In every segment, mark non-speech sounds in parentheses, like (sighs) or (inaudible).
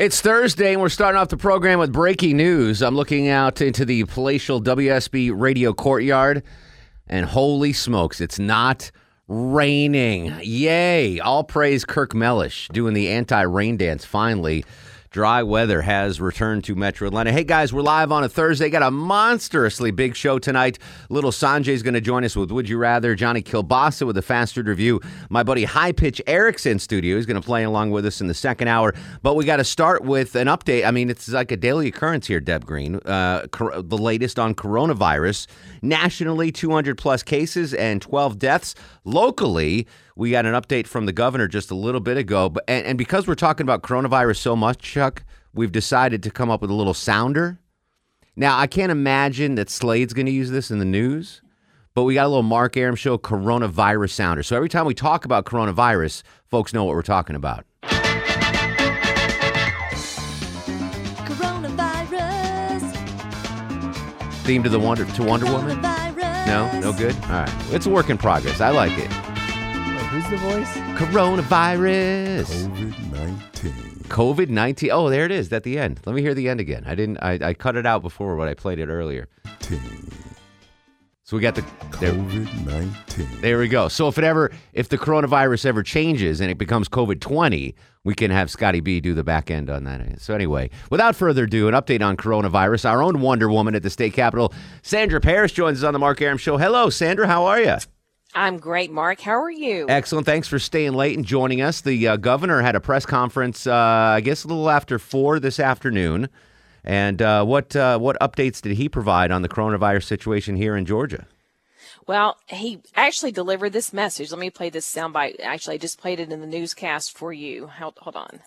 It's Thursday, and we're starting off the program with breaking news. I'm looking out into the palatial WSB radio courtyard, and holy smokes, it's not raining. Yay! All praise Kirk Mellish doing the anti rain dance finally. Dry weather has returned to Metro Atlanta. Hey guys, we're live on a Thursday. Got a monstrously big show tonight. Little Sanjay's going to join us with Would You Rather. Johnny Kilbasa with a fast food review. My buddy High Pitch Erickson studio is going to play along with us in the second hour. But we got to start with an update. I mean, it's like a daily occurrence here, Deb Green. Uh, cor- the latest on coronavirus. Nationally, 200 plus cases and 12 deaths. Locally, we got an update from the governor just a little bit ago. But and, and because we're talking about coronavirus so much, Chuck, we've decided to come up with a little sounder. Now, I can't imagine that Slade's going to use this in the news, but we got a little Mark Arum show coronavirus sounder. So every time we talk about coronavirus, folks know what we're talking about. Coronavirus. Theme to the Wonder to Wonder Woman? No, no good. All right, it's a work in progress. I like it. Wait, who's the voice? Coronavirus. COVID 19. COVID nineteen. Oh, there it is at the end. Let me hear the end again. I didn't. I, I cut it out before when I played it earlier. So we got the there. COVID 19. There we go. So if it ever, if the coronavirus ever changes and it becomes COVID twenty, we can have Scotty B do the back end on that. So anyway, without further ado, an update on coronavirus. Our own Wonder Woman at the state capitol, Sandra Parrish, joins us on the Mark Arum Show. Hello, Sandra. How are you? I'm great, Mark. How are you? Excellent. Thanks for staying late and joining us. The uh, governor had a press conference, uh, I guess, a little after four this afternoon. And uh, what uh, what updates did he provide on the coronavirus situation here in Georgia? Well, he actually delivered this message. Let me play this soundbite. Actually, I just played it in the newscast for you. Hold, hold on.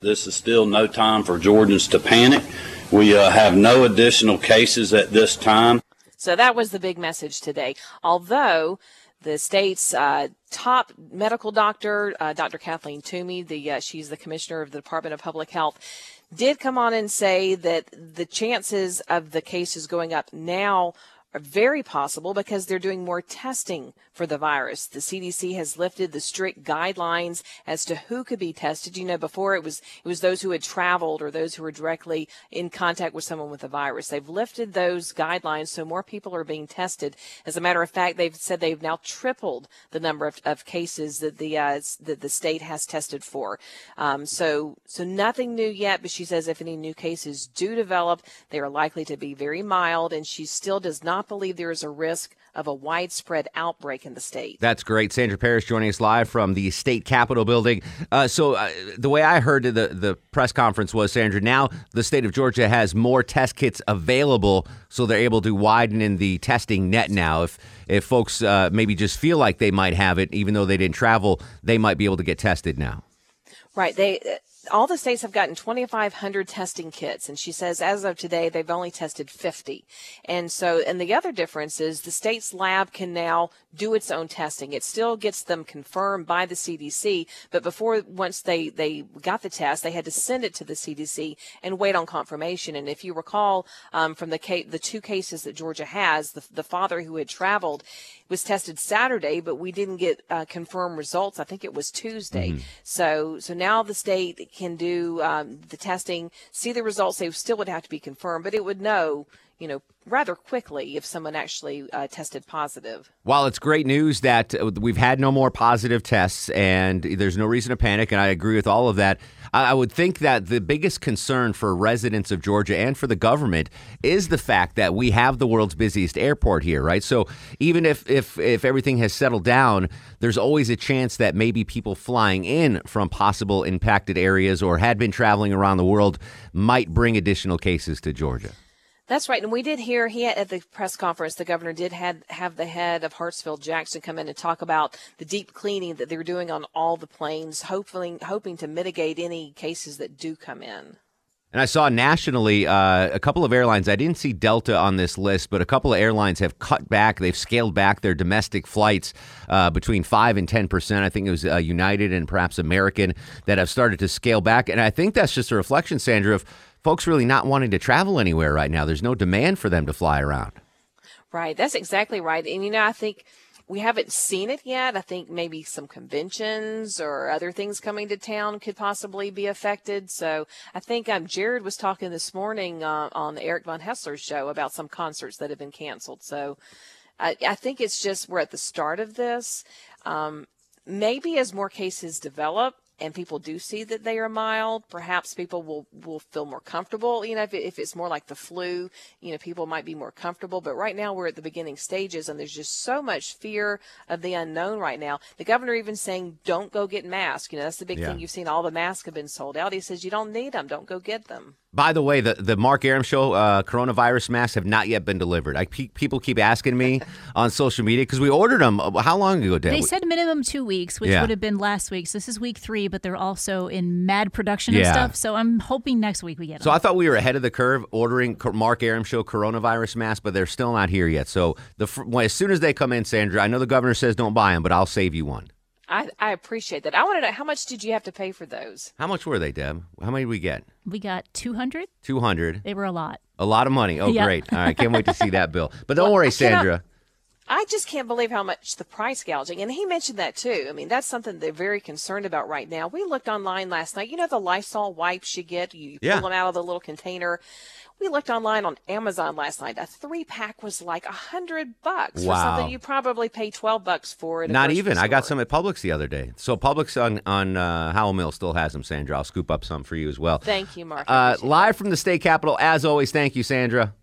This is still no time for Georgians to panic. We uh, have no additional cases at this time. So that was the big message today. Although the state's uh, top medical doctor, uh, Dr. Kathleen Toomey, the uh, she's the commissioner of the Department of Public Health, did come on and say that the chances of the cases going up now are very possible because they're doing more testing for the virus. The CDC has lifted the strict guidelines as to who could be tested. You know, before it was it was those who had traveled or those who were directly in contact with someone with the virus. They've lifted those guidelines so more people are being tested. As a matter of fact, they've said they've now tripled the number of, of cases that the uh, that the state has tested for. Um, so so nothing new yet, but she says if any new cases do develop, they are likely to be very mild, and she still does not believe there is a risk of a widespread outbreak in the state. That's great. Sandra Parrish joining us live from the state capitol building. Uh, so uh, the way I heard the the press conference was, Sandra, now the state of Georgia has more test kits available, so they're able to widen in the testing net now. If if folks uh, maybe just feel like they might have it, even though they didn't travel, they might be able to get tested now. Right. They all the states have gotten 2,500 testing kits, and she says as of today they've only tested 50. And so, and the other difference is the state's lab can now do its own testing. It still gets them confirmed by the CDC, but before once they they got the test, they had to send it to the CDC and wait on confirmation. And if you recall um, from the the two cases that Georgia has, the the father who had traveled was tested Saturday, but we didn't get uh, confirmed results. I think it was Tuesday. So so now the state can do um, the testing, see the results. They still would have to be confirmed, but it would know, you know, rather quickly if someone actually uh, tested positive. While it's great news that uh, we've had no more positive tests and there's no reason to panic, and I agree with all of that, I I would think that the biggest concern for residents of Georgia and for the government is the fact that we have the world's busiest airport here, right? So even if if if everything has settled down, there's always a chance that maybe people flying in from possible impacted areas or had been traveling around the world might bring additional cases to Georgia. That's right, and we did hear he had, at the press conference. The governor did had have the head of Hartsfield Jackson come in and talk about the deep cleaning that they're doing on all the planes, hopefully hoping to mitigate any cases that do come in. And I saw nationally uh, a couple of airlines. I didn't see Delta on this list, but a couple of airlines have cut back. They've scaled back their domestic flights uh, between five and ten percent. I think it was uh, United and perhaps American that have started to scale back. And I think that's just a reflection, Sandra, of folks really not wanting to travel anywhere right now. There's no demand for them to fly around. Right, that's exactly right. And you know, I think we haven't seen it yet. I think maybe some conventions or other things coming to town could possibly be affected. So I think um, Jared was talking this morning uh, on Eric Von Haessler's show about some concerts that have been canceled. So I, I think it's just we're at the start of this. Um, maybe as more cases develop, and people do see that they are mild, perhaps people will, will feel more comfortable. You know, if, it, if it's more like the flu, you know, people might be more comfortable. But right now we're at the beginning stages and there's just so much fear of the unknown right now. The governor even saying, don't go get masks. You know, that's the big Yeah. thing you've seen. All the masks have been sold out. He says, you don't need them. Don't go get them. By the way, the, the Mark Arum Show uh, coronavirus masks have not yet been delivered. I, pe- people keep asking me (laughs) on social media because we ordered them. uh, How long ago, Deb? They said minimum two weeks, which Yeah. would have been last week. So this is week three, but they're also in mad production Yeah. and stuff. So I'm hoping next week we get them. So I thought we were ahead of the curve ordering Mark Arum Show coronavirus masks, but they're still not here yet. So the fr- well, as soon as they come in, Sandra, I know the governor says don't buy them, but I'll save you one. I, I appreciate that. I want to know how much did you have to pay for those? How much were they, Deb? How many did we get? we got 200. Two hundred. They were a lot. A lot of money. Oh, Yeah. great! All right, can't wait to see that bill. But don't Well, worry, I Sandra. I just can't believe how much the price gouging, and he mentioned that too. I mean, that's something they're very concerned about right now. We looked online last night. You know the Lysol wipes you get, you Yeah. pull them out of the little container. We looked online on Amazon last night. A three pack was like a hundred bucks for something you probably pay twelve bucks for. Not even. I got some at Publix the other day. So Publix on on uh, Howell Mill still has them, Sandra. I'll scoop up some for you as well. Thank you, Mark. Uh, live from the state capitol, as always. Thank you, Sandra.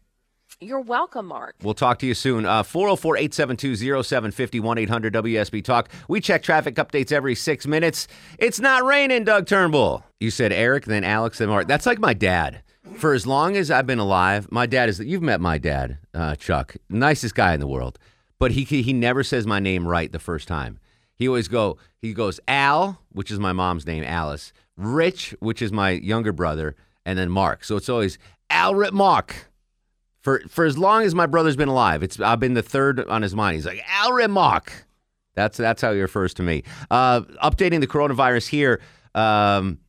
You're welcome, Mark. We'll talk to you soon. Uh, 404 872 0750 1 800 WSB Talk. We check traffic updates every six minutes. It's not raining, Doug Turnbull. You said Eric, then Alex, then Mark. That's like my dad. For as long as I've been alive, my dad is. You've met my dad, uh, Chuck. Nicest guy in the world. But he he never says my name right the first time. He always go. He goes Al, which is my mom's name, Alice. Rich, which is my younger brother, and then Mark. So it's always Al Rip Mark for for as long as my brother's been alive. It's I've been the third on his mind. He's like Al Remark. That's that's how he refers to me. Uh, updating the coronavirus here. Um,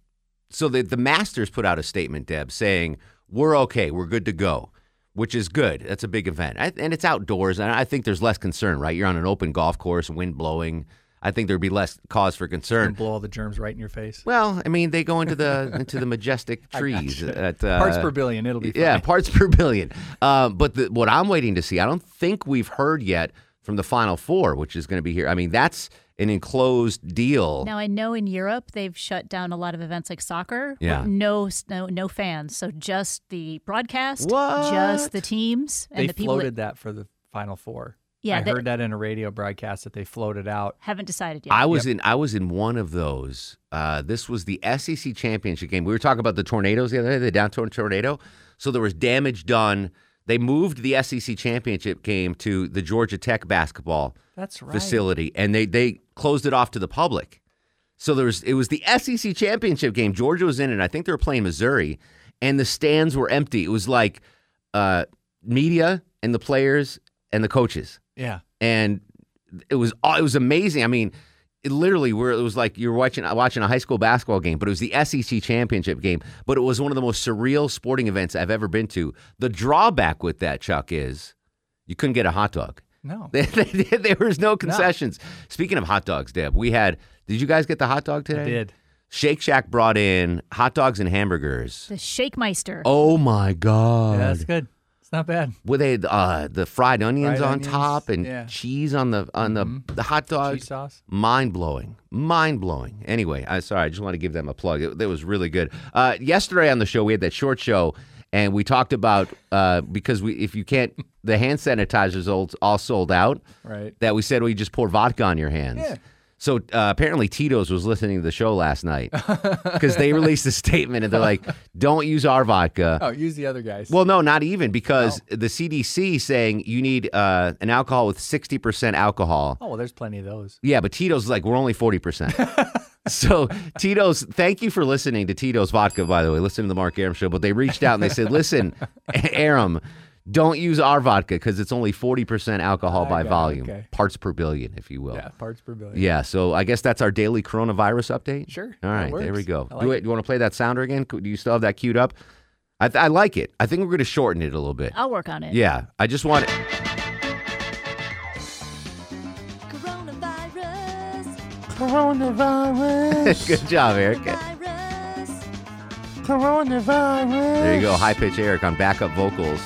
so the the Masters put out a statement, Deb, saying we're okay, we're good to go, which is good. That's a big event, I, and it's outdoors, and I think there's less concern. Right, you're on an open golf course, wind blowing. I think there'd be less cause for concern. and blow all the germs right in your face. Well, I mean, they go into the into the majestic (laughs) trees gotcha. at uh, Parts per billion, it'll be fine. yeah, parts per billion. Uh, but the, what I'm waiting to see, I don't think we've heard yet from the Final Four, which is going to be here. I mean, that's an enclosed deal. Now I know in Europe they've shut down a lot of events like soccer. with Yeah. No, no, no fans. So just the broadcast, What? just the teams, and They the people floated that that for the Final Four. Yeah, I they- heard that in a radio broadcast that they floated out. haven't decided yet. I was in I was in one of those. Uh, this was the SEC championship game. We were talking about the tornadoes the other day, the downtown tornado. So there was damage done. They moved the SEC championship game to the Georgia Tech basketball That's right. facility, and they they closed it off to the public. So there was it was the SEC championship game. Georgia was in it. I think they were playing Missouri, and the stands were empty. It was like uh, media and the players and the coaches Yeah. and it was oh, it was amazing. I mean, it literally where it was like you're watching watching a high school basketball game, but it was the SEC championship game. But it was one of the most surreal sporting events I've ever been to. The drawback with that, Chuck, is you couldn't get a hot dog. No. (laughs) there was no concessions. Speaking of hot dogs, Deb, we had. Did you guys get the hot dog today? I did. Shake Shack brought in hot dogs and hamburgers. the Shake Meister. Oh my god! Yeah, that's good. It's not bad. Were they uh, the fried onions Fried on onions, top and yeah. cheese on the on the the hot dog. Cheese sauce. Mind blowing, mind blowing. Anyway, I sorry, I just want to give them a plug. It, it was really good. Uh, yesterday on the show, we had that short show, and we talked about uh, because we if you can't, the hand sanitizers all, all sold out. Right. That we said we just pour vodka on your hands. Yeah. So uh, apparently Tito's was listening to the show last night (laughs) because they released a statement and they're like, "Don't use our vodka." Oh, use the other guys. Well, no, not even because the CDC saying you need uh, an alcohol with sixty percent alcohol. oh, well, there's plenty of those. Yeah, but Tito's is like we're only forty percent. (laughs) so Tito's, thank you for listening to Tito's vodka. By the way, listen to the Mark Arum show. But they reached out and they said, "Listen, (laughs) Arum, don't use our vodka because it's only forty percent alcohol I by got it, volume, okay. parts per billion, if you will." Yeah, parts per billion. Yeah, so I guess that's our daily coronavirus update. Sure, All right, there we go. I Do it. You want to play that sounder again? Do you still have that queued up? I, th- I like it. I think we're going to shorten it a little bit. I'll work on it. Yeah, I just want. It. Coronavirus. Coronavirus. (laughs) Good job, Eric. Coronavirus. There you go. High pitch Eric on backup vocals,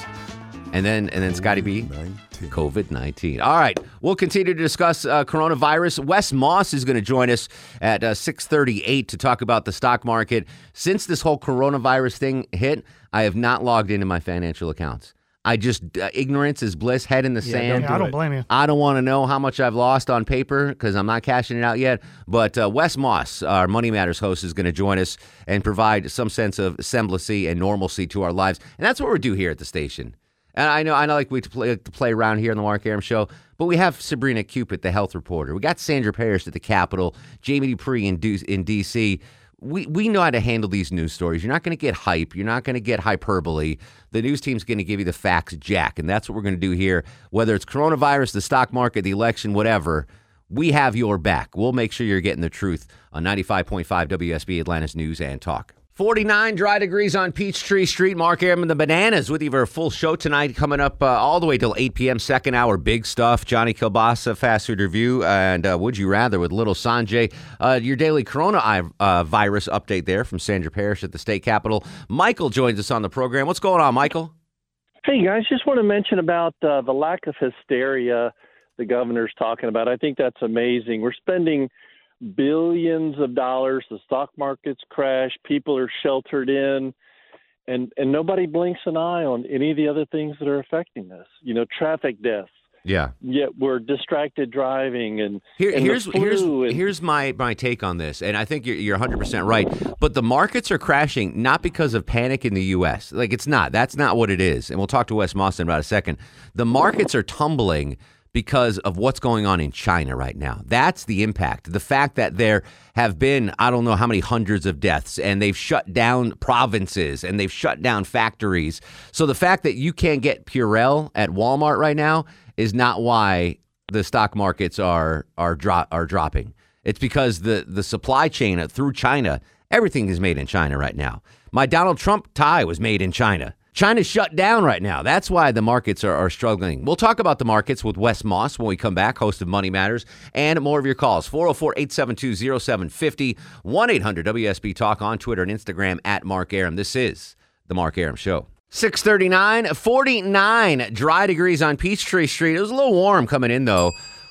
and then and then Scotty B. 19. COVID 19. All right. We'll continue to discuss uh, coronavirus. Wes Moss is going to join us at uh, 638 to talk about the stock market. Since this whole coronavirus thing hit, I have not logged into my financial accounts. I just, uh, ignorance is bliss, head in the sand. Yeah, I don't blame you. I don't want to know how much I've lost on paper because I'm not cashing it out yet. But uh, Wes Moss, our Money Matters host, is going to join us and provide some sense of semblancy and normalcy to our lives. And that's what we do here at the station. And I know, I know, like we play, to play around here on the Mark Arum Show, but we have Sabrina Cupit, the health reporter. We got Sandra Parrish at the Capitol, Jamie Dupree in, D- in D.C. We, we know how to handle these news stories. You're not going to get hype. You're not going to get hyperbole. The news team's going to give you the facts, Jack. And that's what we're going to do here. Whether it's coronavirus, the stock market, the election, whatever, we have your back. We'll make sure you're getting the truth on 95.5 WSB Atlanta's News and Talk. 49 dry degrees on Peachtree Street. Mark Arum and the Bananas with you for a full show tonight, coming up uh, all the way till 8 p.m. Second hour, big stuff. Johnny Kilbasa, fast food review, and uh, Would You Rather with Little Sanjay. Uh, your daily Corona uh, virus update there from Sandra Parrish at the state capitol. Michael joins us on the program. What's going on, Michael? Hey guys, just want to mention about uh, the lack of hysteria the governor's talking about. I think that's amazing. We're spending billions of dollars. The stock market's crash. People are sheltered in, and and nobody blinks an eye on any of the other things that are affecting us. You know, traffic deaths. Yeah. Yet we're distracted driving and, Here, and here's here's and- here's my my take on this, and I think you're you're 100 percent right. But the markets are crashing not because of panic in the U.S. Like it's not. That's not what it is. And we'll talk to Wes Moss in about a second. The markets are tumbling because of what's going on in China right now. That's the impact. The fact that there have been I don't know how many hundreds of deaths, and they've shut down provinces and they've shut down factories. So the fact that you can't get Purell at Walmart right now is not why the stock markets are are drop are dropping. It's because the the supply chain through China, everything is made in China right now. My Donald Trump tie was made in China. China's shut down right now. That's why the markets are, are struggling. We'll talk about the markets with Wes Moss when we come back, host of Money Matters, and more of your calls. 404 872 0750 1 800 WSB Talk on Twitter and Instagram at Mark Arum. This is The Mark Arum Show. 639, 49 dry degrees on Peachtree Street. It was a little warm coming in, though.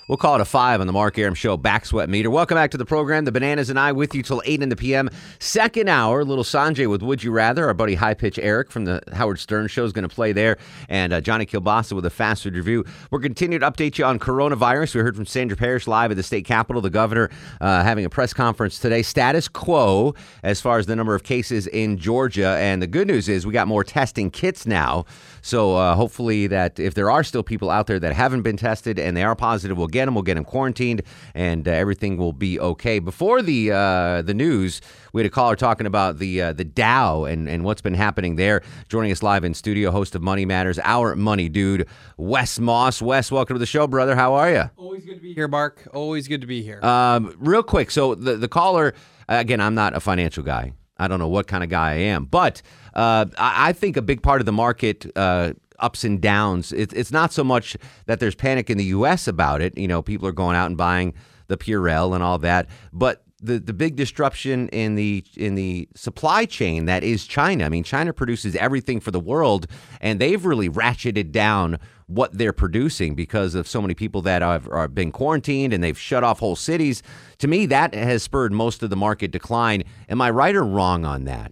We'll call it a five on the Mark Arum Show back sweat meter. Welcome back to the program. The Bananas and I with you till 8 in the p.m. Second hour, little Sanjay with Would You Rather. Our buddy High Pitch Eric from the Howard Stern Show is going to play there. And uh, Johnny Kilbasa with a fast food review. We're continuing to update you on coronavirus. We heard from Sandra Parrish live at the state capitol. The governor uh, having a press conference today. Status quo as far as the number of cases in Georgia. And the good news is we got more testing kits now. So uh, hopefully that if there are still people out there that haven't been tested and they are positive, we'll get them. We'll get them quarantined, and uh, everything will be okay. Before the uh, the news, we had a caller talking about the uh, the Dow and and what's been happening there. Joining us live in studio, host of Money Matters, our money dude, Wes Moss. Wes, welcome to the show, brother. How are you? Always good to be here, Mark. Always good to be here. Um, real quick, so the the caller again, I'm not a financial guy. I don't know what kind of guy I am, but uh, I, I think a big part of the market uh, ups and downs. It's it's not so much that there's panic in the U.S. about it. You know, people are going out and buying the Purell and all that, but the, the big disruption in the in the supply chain that is China. I mean, China produces everything for the world, and they've really ratcheted down what they're producing because of so many people that have are been quarantined and they've shut off whole cities. To me, that has spurred most of the market decline. Am I right or wrong on that?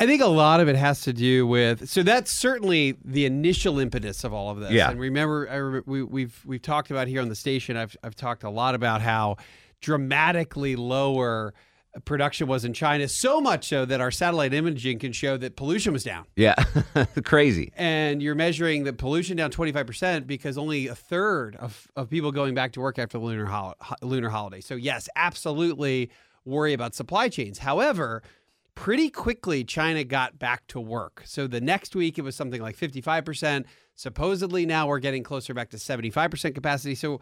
I think a lot of it has to do with so that's certainly the initial impetus of all of this. Yeah. And remember, I remember we, we've we've talked about here on the station. I've I've talked a lot about how dramatically lower production was in China. So much so that our satellite imaging can show that pollution was down. Yeah, (laughs) crazy. And you're measuring the pollution down 25% because only a third of, of people going back to work after the lunar, hol- lunar holiday. So, yes, absolutely worry about supply chains. However, pretty quickly, China got back to work. So, the next week, it was something like 55%. Supposedly, now we're getting closer back to 75% capacity. So,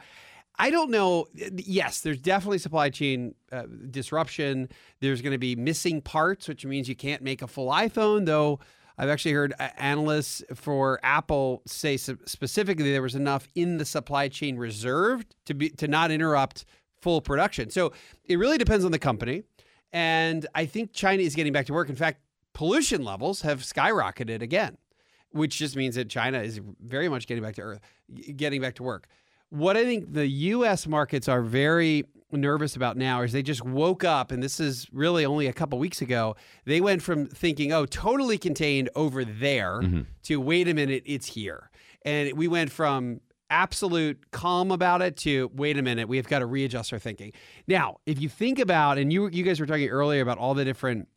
I don't know. Yes, there's definitely supply chain uh, disruption. There's going to be missing parts, which means you can't make a full iPhone, though. I've actually heard uh, analysts for Apple say specifically there was enough in the supply chain reserved to be to not interrupt full production. So it really depends on the company, and I think China is getting back to work. In fact, pollution levels have skyrocketed again, which just means that China is very much getting back to earth, getting back to work. What I think the US markets are very nervous about now is they just woke up, and this is really only a couple weeks ago. They went from thinking, oh, totally contained over there mm-hmm. to wait a minute, it's here. And we went from absolute calm about it to wait a minute, we've got to readjust our thinking. Now, if you think about, and you you guys were talking earlier about all the different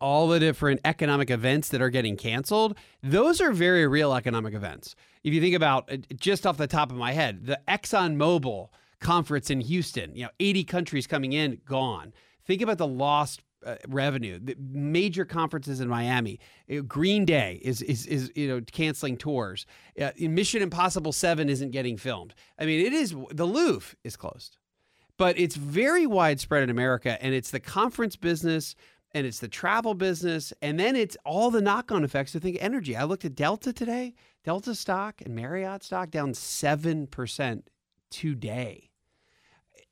all the different economic events that are getting canceled, those are very real economic events. If you think about uh, just off the top of my head, the Exxon Mobil conference in Houston, you know, 80 countries coming in, gone. Think about the lost uh, revenue. The major conferences in Miami, Uh, Green Day is is is you know canceling tours. Uh, Mission Impossible 7 isn't getting filmed. I mean, it is the Louvre is closed. But it's very widespread in America and it's the conference business and it's the travel business, and then it's all the knock-on effects. So think energy. I looked at Delta today. Delta stock and Marriott stock down seven percent today.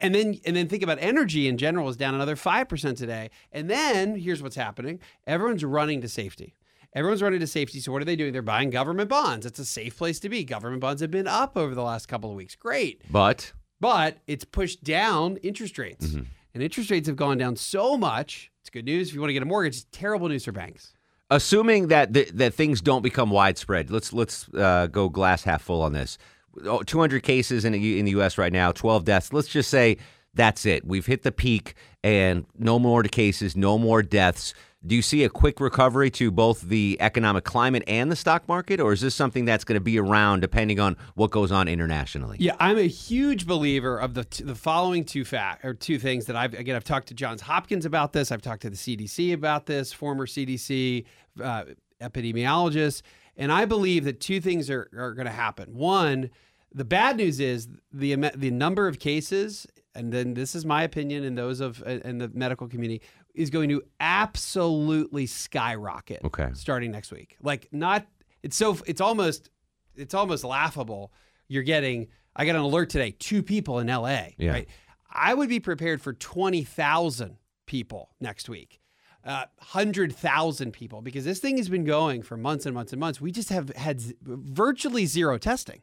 And then and then think about energy in general is down another five percent today. And then here's what's happening: everyone's running to safety. Everyone's running to safety. So what are they doing? They're buying government bonds. It's a safe place to be. Government bonds have been up over the last couple of weeks. Great But but it's pushed down interest rates. Mm-hmm. And interest rates have gone down so much. It's good news if you want to get a mortgage. It's terrible news for banks. assuming that th- that things don't become widespread, let's let's uh, go glass half full on this. Oh, 200 cases in the, in the U.S. right now, 12 deaths. Let's just say that's it. We've hit the peak, and no more cases, no more deaths. Do you see a quick recovery to both the economic climate and the stock market, or is this something that's going to be around depending on what goes on internationally? Yeah, I'm a huge believer of the the following two fact or two things that I've again I've talked to Johns Hopkins about this. I've talked to the CDC about this, former CDC uh, epidemiologist, and I believe that two things are, are going to happen. One, the bad news is the the number of cases, and then this is my opinion and those of uh, in the medical community is going to absolutely skyrocket. Okay. starting next week. Like not, it's so it's almost it's almost laughable. You're getting. I got an alert today. Two people in L.A. Yeah. Right. I would be prepared for twenty thousand people next week. Uh, 100,000 people because this thing has been going for months and months and months. We just have had z- virtually zero testing.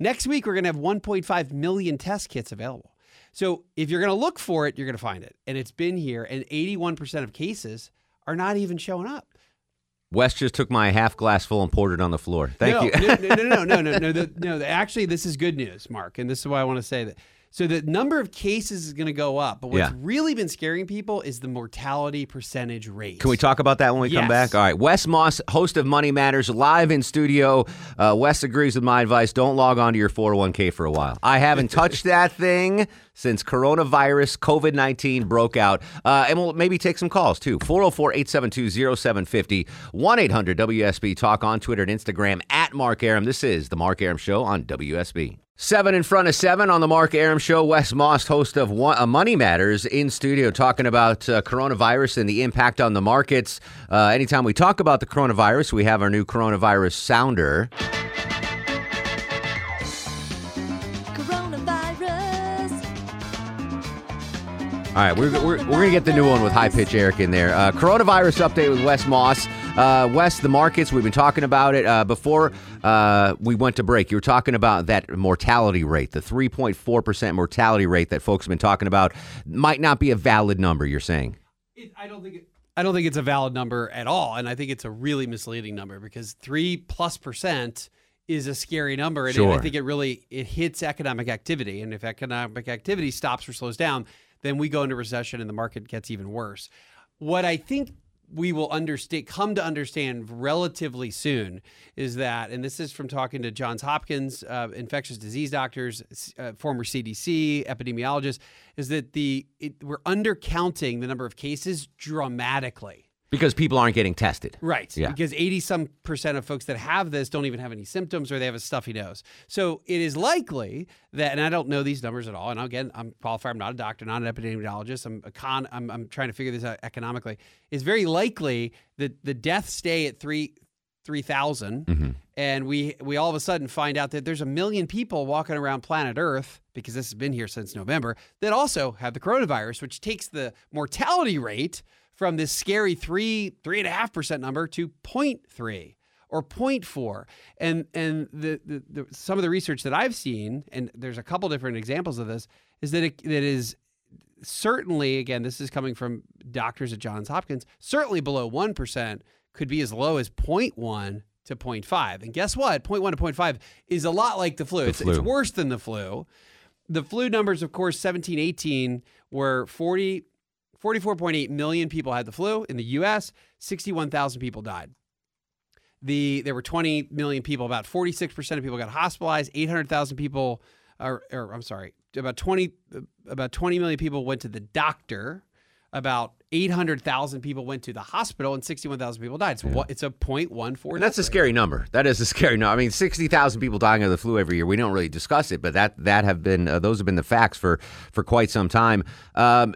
Next week, we're going to have 1.5 million test kits available. So if you're going to look for it, you're going to find it. And it's been here, and 81% of cases are not even showing up. Wes just took my half glass full and poured it on the floor. Thank no, you. no, no, no, no, no, no, (laughs) no, the, no. Actually, this is good news, Mark, and this is why I want to say that. So the number of cases is going to go up, but what's Yeah. really been scaring people is the mortality percentage rate. Can we talk about that when we come back? All right. Wes Moss, host of Money Matters, live in studio. Uh, Wes agrees with my advice. Don't log on to your 401k for a while. I haven't (laughs) touched that thing since coronavirus, COVID 19 broke out. Uh, and we'll maybe take some calls too. 404 872 0750 1 800 WSB Talk on Twitter and Instagram at Mark Arum. This is The Mark Arum Show on WSB. Seven in front of seven on the Mark Arum Show. Wes Moss, host of One, uh, Money Matters, in studio talking about uh, coronavirus and the impact on the markets. Uh, anytime we talk about the coronavirus, we have our new coronavirus sounder. Coronavirus. All right, we're, we're, we're going to get the new one with high pitch Eric in there. Uh, coronavirus update with Wes Moss. Uh, Wes, the markets, we've been talking about it. Uh, before uh, we went to break, you were talking about that mortality rate, the 3.4% mortality rate that folks have been talking about. Might not be a valid number, you're saying. It, I don't think it, I don't think it's a valid number at all, and I think it's a really misleading number because three plus percent is a scary number, and Sure. I think it really it hits economic activity. And if economic activity stops or slows down, then we go into recession and the market gets even worse. What I think we will understand, come to understand relatively soon, is that, and this is from talking to Johns Hopkins uh, infectious disease doctors, uh, former CDC epidemiologists, is that the it, we're undercounting the number of cases dramatically. Because people aren't getting tested. Right. Yeah. Because 80 some percent of folks that have this don't even have any symptoms or they have a stuffy nose. So it is likely that, and I don't know these numbers at all. And again, I'm qualified. I'm not a doctor, not an epidemiologist. I'm a con, I'm, I'm trying to figure this out economically. It's very likely that the deaths stay at three, 3,000 Mm-hmm. and we we all of a sudden find out that there's a million people walking around planet Earth because this has been here since November that also have the coronavirus, which takes the mortality rate from this scary three three and a half percent number to 0.3 or 0.4 and and the, the, the some of the research that I've seen and there's a couple different examples of this is that it, that is certainly again this is coming from doctors at Johns Hopkins certainly below 1% could be as low as 0.1 to 0.5 and guess what? 0.1 to 0.5 is a lot like the flu, it's, it's flu. worse than the flu. The flu numbers of course 17 18 were 40 44.8 million people had the flu in the US 61,000 people died. The there were 20 million people about 46% of people got hospitalized. 800,000 people or, or I'm sorry about 20 about 20 million people went to the doctor about 800,000 people went to the hospital and 61,000 people died. So what it's a 0.14 And that's a scary number. That is a (laughs) scary number. I mean, sixty thousand people dying of the flu every year. We don't really discuss it, but that that have been uh, those have been the facts for for quite some time. Um,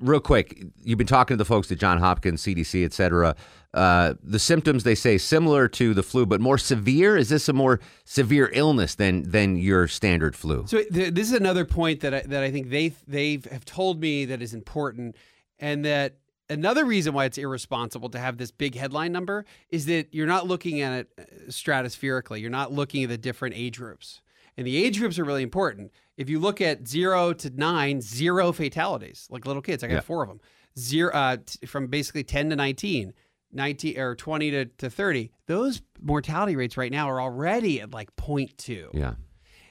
real quick, you've been talking to the folks at John Hopkins, CDC, et cetera. Uh, the symptoms they say similar to the flu, but more severe. Is this a more severe illness than than your standard flu? So th- this is another point that I, that I think they they have told me that is important, and that another reason why it's irresponsible to have this big headline number is that you're not looking at it uh, stratospherically. You're not looking at the different age groups, and the age groups are really important. If you look at zero to nine, zero fatalities, like little kids. I got Yeah. four of them. Zero uh, t- from basically ten to nineteen. 19 or 20 to, to 30 those mortality rates right now are already at like 0.2 yeah.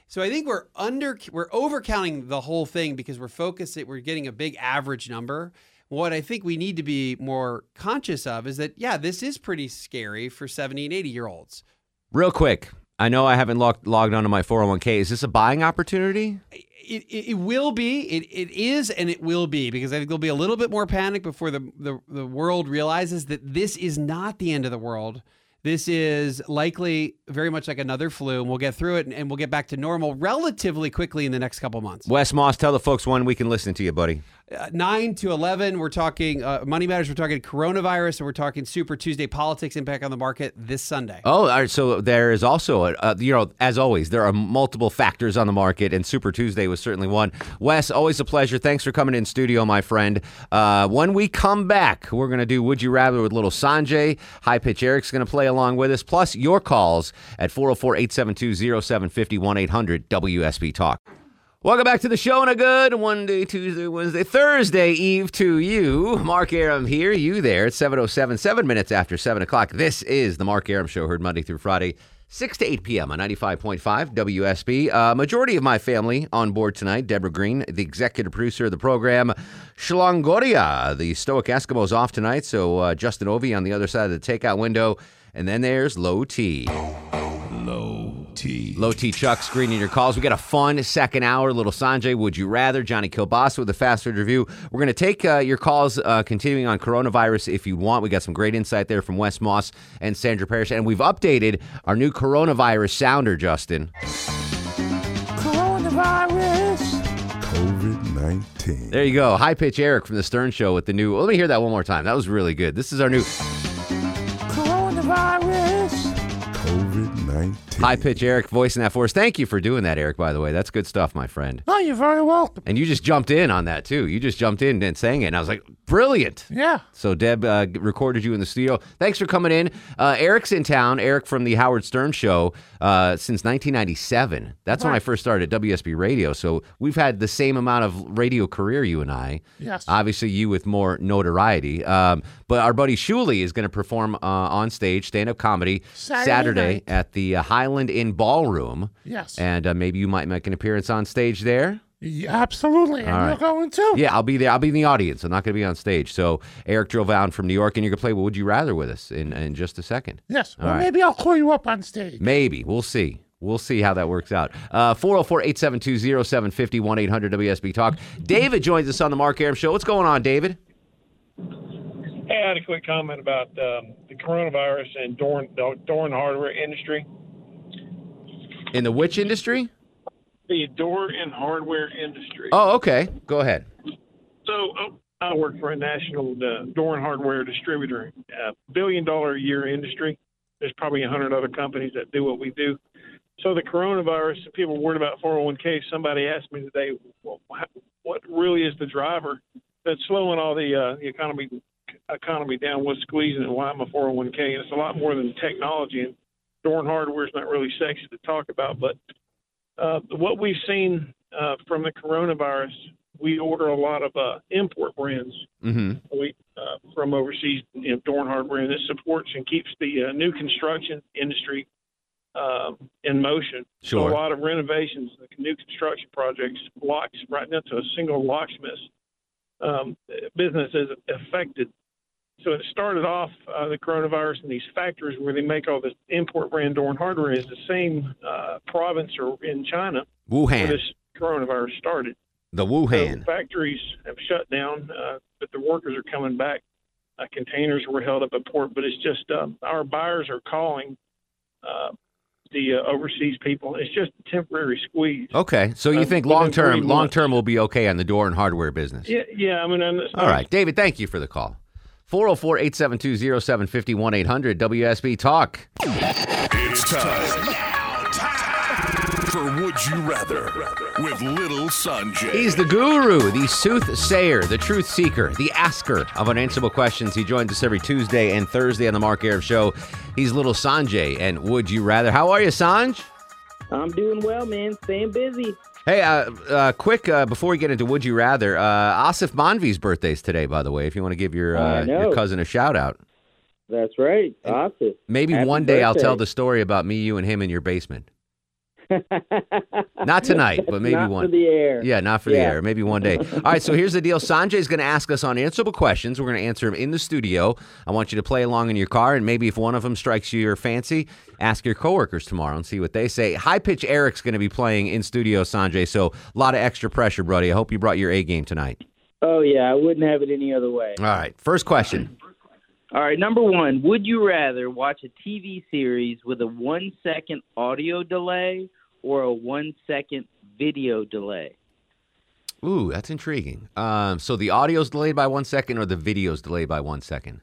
so I think we're under we're overcounting the whole thing because we're focusing we're getting a big average number. What I think we need to be more conscious of is that yeah, this is pretty scary for 70 and 80 year olds. Real quick, I know I haven't logged logged onto my four hundred one k. Is this a buying opportunity? It, it, it will be it, it is and it will be because I think there'll be a little bit more panic before the, the the world realizes that this is not the end of the world. This is likely very much like another flu, and we'll get through it and, and we'll get back to normal relatively quickly in the next couple months. Wes Moss, tell the folks when we can listen to you, buddy. Uh, 9 to 11 we're talking uh, money matters we're talking coronavirus and we're talking super tuesday politics impact on the market this sunday Oh, all right. So there is also, a, uh, you know, as always, there are multiple factors on the market, and Super Tuesday was certainly one. Wes, always a pleasure. Thanks for coming in studio, my friend. Uh, when we come back, we're going to do Would You Rather with little Sanjay. High Pitch Eric's going to play along with us, plus your calls at 404 872 0750 1 800 WSB Talk. Welcome back to the show and a good Monday, Tuesday, Wednesday, Thursday Eve to you. Mark Arum here, you there. It's 7.07, seven minutes after 7 o'clock. This is the Mark Arum Show, heard Monday through Friday, 6 to 8 p.m. on 95.5 WSB. Uh, majority of my family on board tonight. Deborah Green, the executive producer of the program. Shlongoria, the Stoic Eskimos off tonight, so uh, Justin Ovi on the other side of the takeout window. And then there's Low T. Low T. Low T Chuck screening your calls. We got a fun second hour. Little Sanjay, would you rather? Johnny Kilbasa with a fast food review. We're going to take uh, your calls, uh, continuing on coronavirus if you want. We got some great insight there from Wes Moss and Sandra Parrish, and we've updated our new coronavirus sounder, Justin. Coronavirus. COVID 19. There you go. High pitch Eric from the Stern Show with the new. Let me hear that one more time. That was really good. This is our new Coronavirus. COVID 19. high pitch Eric voicing that for us. Thank you for doing that, Eric. By the way, that's good stuff, my friend. Oh, you're very welcome. And you just jumped in on that too. You just jumped in and sang it, and I was like, brilliant. Yeah. So Deb uh, recorded you in the studio. Thanks for coming in. Uh, Eric's in town. Eric from the Howard Stern Show uh, since 1997. That's when I first started at WSB Radio. So we've had the same amount of radio career, you and I. Yes. Obviously, you with more notoriety. Um, but our buddy Shuley is going to perform uh, on stage, stand up comedy Saturday Saturday at the uh, Highland Inn Ballroom. Yes. And uh, maybe you might make an appearance on stage there. Yeah, absolutely. And All you're going too. Yeah, I'll be there. I'll be in the audience. I'm not going to be on stage. So Eric drove out from New York, and you're going to play What Would You Rather with us in, in just a second. Yes. All Well, right. maybe I'll call you up on stage. Maybe. We'll see. We'll see how that works out. Uh, 404 872 0750 1 800 WSB Talk. David joins us on the Mark Arum Show. What's going on, David? Had a quick comment about um, the coronavirus and door the door hardware industry. In the which industry? The door and hardware industry. Oh, okay. Go ahead. So oh, I work for a national uh, door and hardware distributor, uh, billion dollar a year industry. There's probably a hundred other companies that do what we do. So the coronavirus, people worried about 401k. Somebody asked me today, well, what really is the driver that's slowing all the, uh, the economy economy down? What's squeezing it? Why a 401k? And it's a lot more than technology. And door hardware is not really sexy to talk about, but uh, what we've seen uh, from the coronavirus, we order a lot of uh, import brands Mm-hmm. we, uh, from overseas, you know, door hardware, and this supports and keeps the uh, new construction industry um, in motion. So Sure. a lot of renovations, new construction projects, locks right now to a single locksmith um, business is affected. So it started off uh, the coronavirus in these factories where they make all this import brand door and hardware is the same uh, province or in China Wuhan. where this coronavirus started. The So Wuhan. factories have shut down, uh, but the workers are coming back. Uh, containers were held up at port, but it's just um, our buyers are calling uh, the uh, overseas people. It's just a temporary squeeze. Okay. So you Uh, think long term long term will be okay on the door and hardware business? Yeah, yeah. I mean, All right. David, thank you for the call. 404 872 0750 1 800 WSB Talk. It's time. now For Would You Rather with Little Sanjay. He's the guru, the soothsayer, the truth seeker, the asker of unanswerable questions. He joins us every Tuesday and Thursday on the Mark Arum Show. He's little Sanjay and Would You Rather. How are you, Sanj? I'm doing well, man. Staying busy. Hey, uh, uh, quick uh, before we get into Would You Rather, uh, Aasif Mandvi's birthday's today, by the way. If you want to give your uh, your cousin a shout out, That's right. Awesome. maybe Happy one day I'll tell the story about me, you, and him in your basement. (laughs) Not tonight, but maybe Not one. for the air. Yeah, not for the air. Maybe one day. All right, so here's the deal. Sanjay's going to ask us unanswerable questions. We're going to answer them in the studio. I want you to play along in your car, and maybe if one of them strikes you your fancy, ask your coworkers tomorrow and see what they say. High Pitch Eric's going to be playing in studio, Sanjay, so a lot of extra pressure, buddy. I hope you brought your A game tonight. Oh yeah, I wouldn't have it any other way. All right, first question. All right, number one, would you rather watch a TV series with a one second audio delay or a one second video delay? Ooh, that's intriguing. Um, so the audio's delayed by one second, or the video's delayed by one second?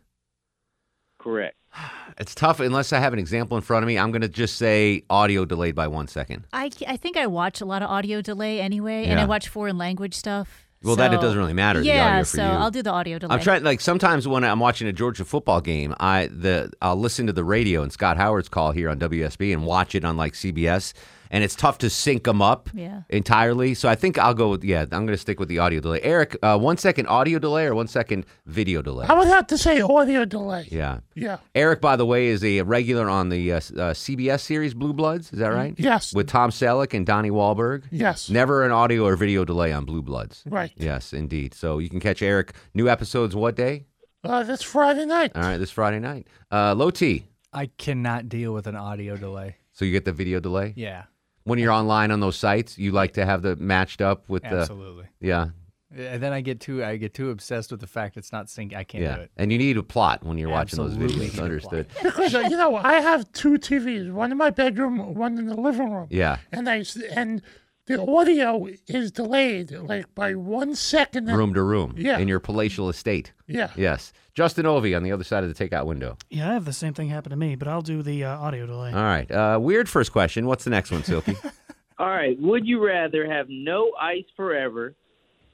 Correct. (sighs) It's tough unless I have an example in front of me. I'm going to just say audio delayed by one second. I, I think I watch a lot of audio delay anyway, and I watch foreign language stuff. Well, that it doesn't really matter, the Yeah, audio for so you. I'll do the audio delay. I'm trying like sometimes when I'm watching a Georgia football game, I the I'll listen to the radio and Scott Howard's call here on WSB and watch it on like CBS, and it's tough to sync them up Yeah. entirely. So I think I'll go with yeah, I'm going to stick with the audio delay. Eric, uh, one second audio delay or one second video delay? I would have to say audio delay. Yeah. Yeah. Eric, by the way, is a regular on the uh, uh, CBS series Blue Bloods. Is that right? Yes. With Tom Selleck and Donnie Wahlberg. Yes. Never an audio or video delay on Blue Bloods. Right. Yes, indeed. So you can catch Eric. New episodes what day? Uh, this Friday night. All right, this Friday night. Uh, low T. I cannot deal with an audio delay. So you get the video delay. Yeah, When you're online on those sites, you like to have the matched up with the. absolutely. Yeah, And then I get too I get too obsessed with the fact it's not sync. I can't yeah. do it. And you need a plot when you're watching those videos. a Understood. (laughs) Because uh, you know, I have two TVs, one in my bedroom, one in the living room. Yeah. And I and the audio is delayed like by one second. Room to room. Yeah. In your palatial estate. Yeah. Yes. Justin Ovi on the other side of the takeout window. Yeah, I have the same thing happen to me, but I'll do the uh, audio delay. All right. Uh, weird first question. What's the next one, Silky? (laughs) All right, would you rather have no ice forever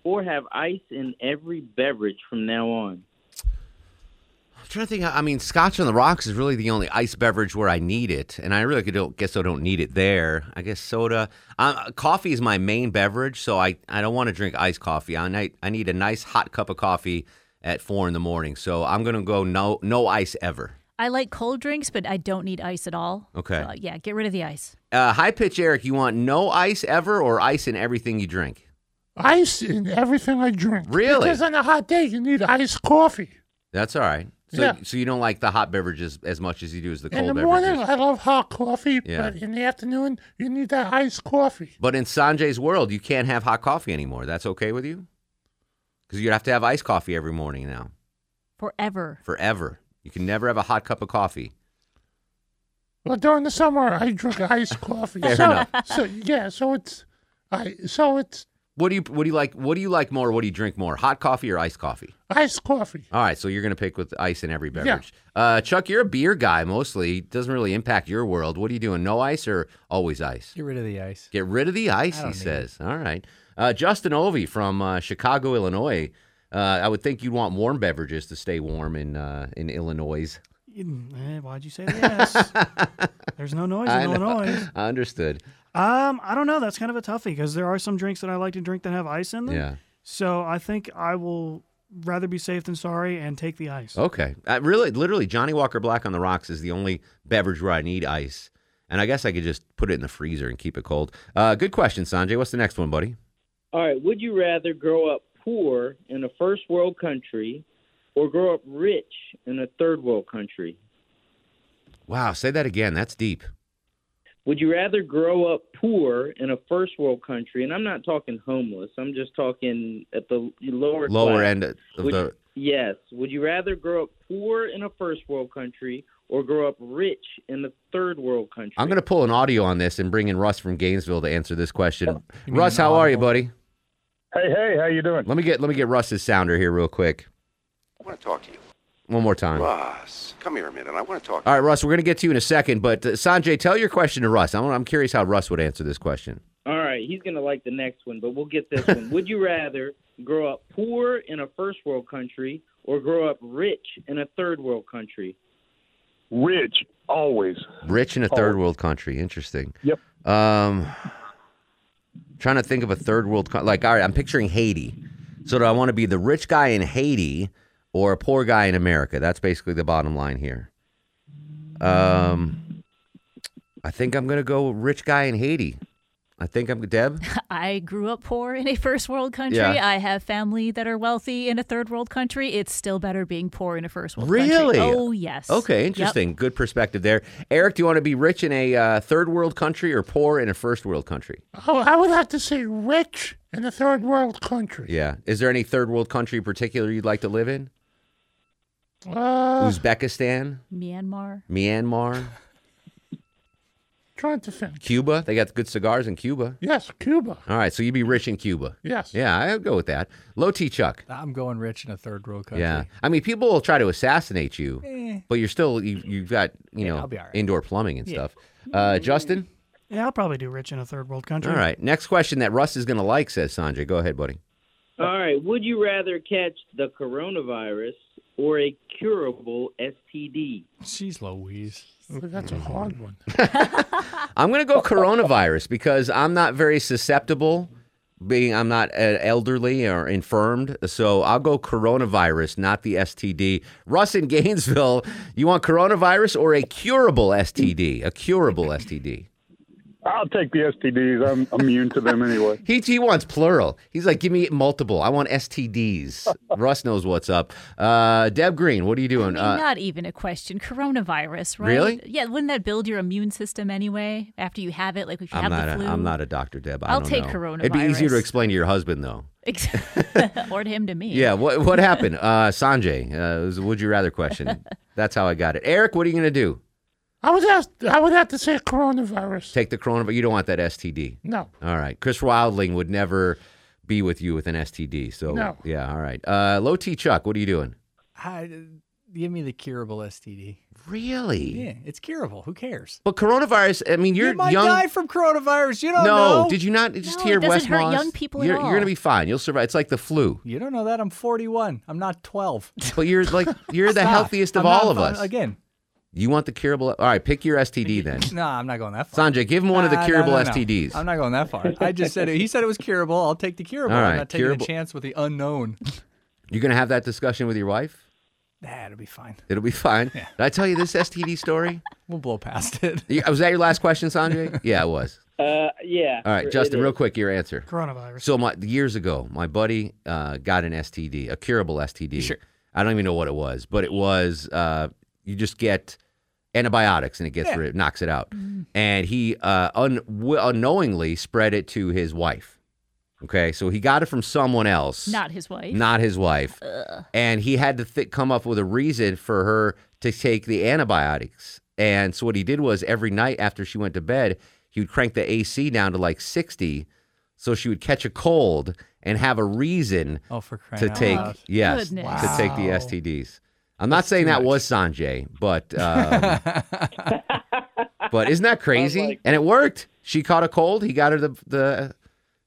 or have ice in every beverage from now on? I'm trying to think. I mean, Scotch on the rocks is really the only ice beverage where I need it, and I really don't guess I don't need it there. I guess soda. Uh, coffee is my main beverage, so I, I don't want to drink iced coffee. I need I need a nice hot cup of coffee at four in the morning. So I'm gonna go no no ice ever. I like cold drinks, but I don't need ice at all. Okay. So, yeah, get rid of the ice. Uh, high pitch Eric, you want no ice ever or ice in everything you drink? Ice in everything I drink. Really? Because on a hot day, you need iced coffee. That's all right. So, Yeah. so you don't like the hot beverages as much as you do as the In cold the beverages. morning, I love hot coffee, Yeah. but in the afternoon, you need that iced coffee. But in Sanjay's world, you can't have hot coffee anymore. That's okay with you? Because you have to have iced coffee every morning now, Forever. forever. You can never have a hot cup of coffee. Well, during the summer, I drink iced (laughs) coffee. Fair so, enough. so yeah, so it's, I so it's What do you what do you like? What do you like more? What do you drink more? Hot coffee or iced coffee? iced coffee. All right, so you're gonna pick with ice in every beverage. Uh, Chuck, you're a beer guy mostly. Doesn't really impact your world. What are you doing? No ice or always ice? Get rid of the ice. Get rid of the ice, he don't need says. All right. Uh, Justin Ovey from uh, Chicago, Illinois. Uh, I would think you'd want warm beverages to stay warm in uh, in Illinois. Mm, eh, why'd you say yes? (laughs) There's no noise in I. Illinois. I understood. Um, I don't know. That's kind of a toughie because there are some drinks that I like to drink that have ice in them. Yeah. So I think I will rather be safe than sorry and take the ice. Okay. Uh, really, literally, Johnnie Walker Black on the rocks is the only beverage where I need ice. And I guess I could just put it in the freezer and keep it cold. Uh, good question, Sanjay. What's the next one, buddy? All right. Would you rather grow up poor in a first world country or grow up rich in a third world country? Wow, say that again. That's deep. Would you rather grow up poor in a first world country? And I'm not talking homeless. I'm just talking at the lower Lower class. end of Would- the. Yes. Would you rather grow up poor in a first world country or grow up rich in a third world country? I'm going to pull an audio on this and bring in Russ from Gainesville to answer this question. mean Russ, how are you, buddy? Hey, hey, how you doing? Let me get let me get Russ's sounder here real quick. I want to talk to you. One more time. Russ, come here a minute. I want to talk. All right, Russ, we're going to get to you in a second, but uh, Sanjay, tell your question to Russ. I'm, I'm curious how Russ would answer this question. All right, he's going to like the next one, but we'll get this one. Would you rather grow up poor in a first world country or grow up rich in a third world country? Rich, always. Rich in a third world country. Interesting. Yep. Um, trying to think of a third world co- like all right. I'm picturing Haiti. So do I want to be the rich guy in Haiti or a poor guy in America? That's basically the bottom line here. Um, I think I'm gonna go rich guy in Haiti. I think I'm Deb. (laughs) I grew up poor in a first world country. Yeah. I have family that are wealthy in a third world country. It's still better being poor in a first world Really? country. Really? Oh, yes. Okay, Yep. interesting. Good perspective there. Eric, do you want to be rich in a uh, third world country or poor in a first world country? Oh, I would have to say rich in a third world country. Yeah. Is there any third world country in particular you'd like to live in? Uh, Uzbekistan, Myanmar. Myanmar, trying to think. Cuba. They got good cigars in Cuba. Yes, Cuba. All right, so you'd be rich in Cuba. Yes. Yeah, I'd go with that. Low T Chuck. I'm going rich in a third world country. Yeah. I mean, people will try to assassinate you, Eh. but you're still you, you've got you Yeah, know I'll be all right. indoor plumbing and Yeah. stuff. Uh, Justin. Yeah, I'll probably do rich in a third world country. All right. Next question that Russ is going to like says Sanjay. Go ahead, buddy. All right, would you rather catch the coronavirus or a curable STD? Jeez Louise. Ooh, that's a hard one. (laughs) I'm going to go coronavirus because I'm not very susceptible. Being I'm not uh, elderly or infirmed, so I'll go coronavirus, not the STD. Russ in Gainesville, you want coronavirus or a curable STD? A curable STD. I'll take the STDs. I'm immune to them anyway. (laughs) He, he wants plural. He's like, give me multiple. I want STDs. (laughs) Russ knows what's up. Uh, Deb Green, what are you doing? I mean, not even a question. Coronavirus, right? Really? Yeah. Wouldn't that build your immune system anyway after you have it? Like if you I'm have not. the flu. I'm not a doctor, Deb. I I'll don't take know. It'd be easier to explain to your husband, though. (laughs) or to him to me. Yeah. What What happened? Uh, Sanjay, uh, it was a would you rather question. That's how I got it. Eric, what are you going to do? I would have, I would have to say coronavirus. Take the coronavirus? You don't want that STD. No. All right. Chris Wildling would never be with you with an STD. So No. yeah. All right. Uh, Low T Chuck, what are you doing? I, give me the curable STD. Really? Yeah, it's curable. Who cares? But coronavirus. I mean, you're you might young. die from coronavirus. You don't know. no, know. did you not just No, hear it doesn't West hurt Moss? young people at you're, all. You're gonna be fine. You'll survive. It's like the flu. You don't know that. I'm 41. I'm not 12. But you're like you're the Stop. healthiest of I'm not all of us. Again, You want the curable? All right, pick your STD (laughs) then. no, I'm not going that far. Sanjay, give him one of the Nah, no, curable no, no. STDs. I'm not going that far. I just said it. He said it was curable. I'll take the curable. All right, I'm not taking curable- a chance with the unknown. (laughs) You're gonna have that discussion with your wife. Nah, it'll be fine. It'll be fine. Did I tell you this STD story? (laughs) We'll blow past it. You- Was that your last question, Sanjay? yeah, it was. Uh, yeah. All right, it Justin, is. real quick, your answer. Coronavirus. So my years ago, my buddy uh, got an STD, a curable STD. Sure. I don't even know what it was, but it was uh, you just get antibiotics and it gets Yeah. rid, knocks it out. And he uh, un- w- unknowingly spread it to his wife. Okay, so he got it from someone else, Not his wife. not his wife, Ugh. and he had to th- come up with a reason for her to take the antibiotics. And so what he did was every night after she went to bed, he would crank the AC down to like 60 so she would catch a cold and have a reason Oh, for to take loud. yes, Goodness. to take the STDs. I'm not saying that was Sanjay, but (laughs) um, but isn't that crazy? and it worked. She caught a cold. He got her the the,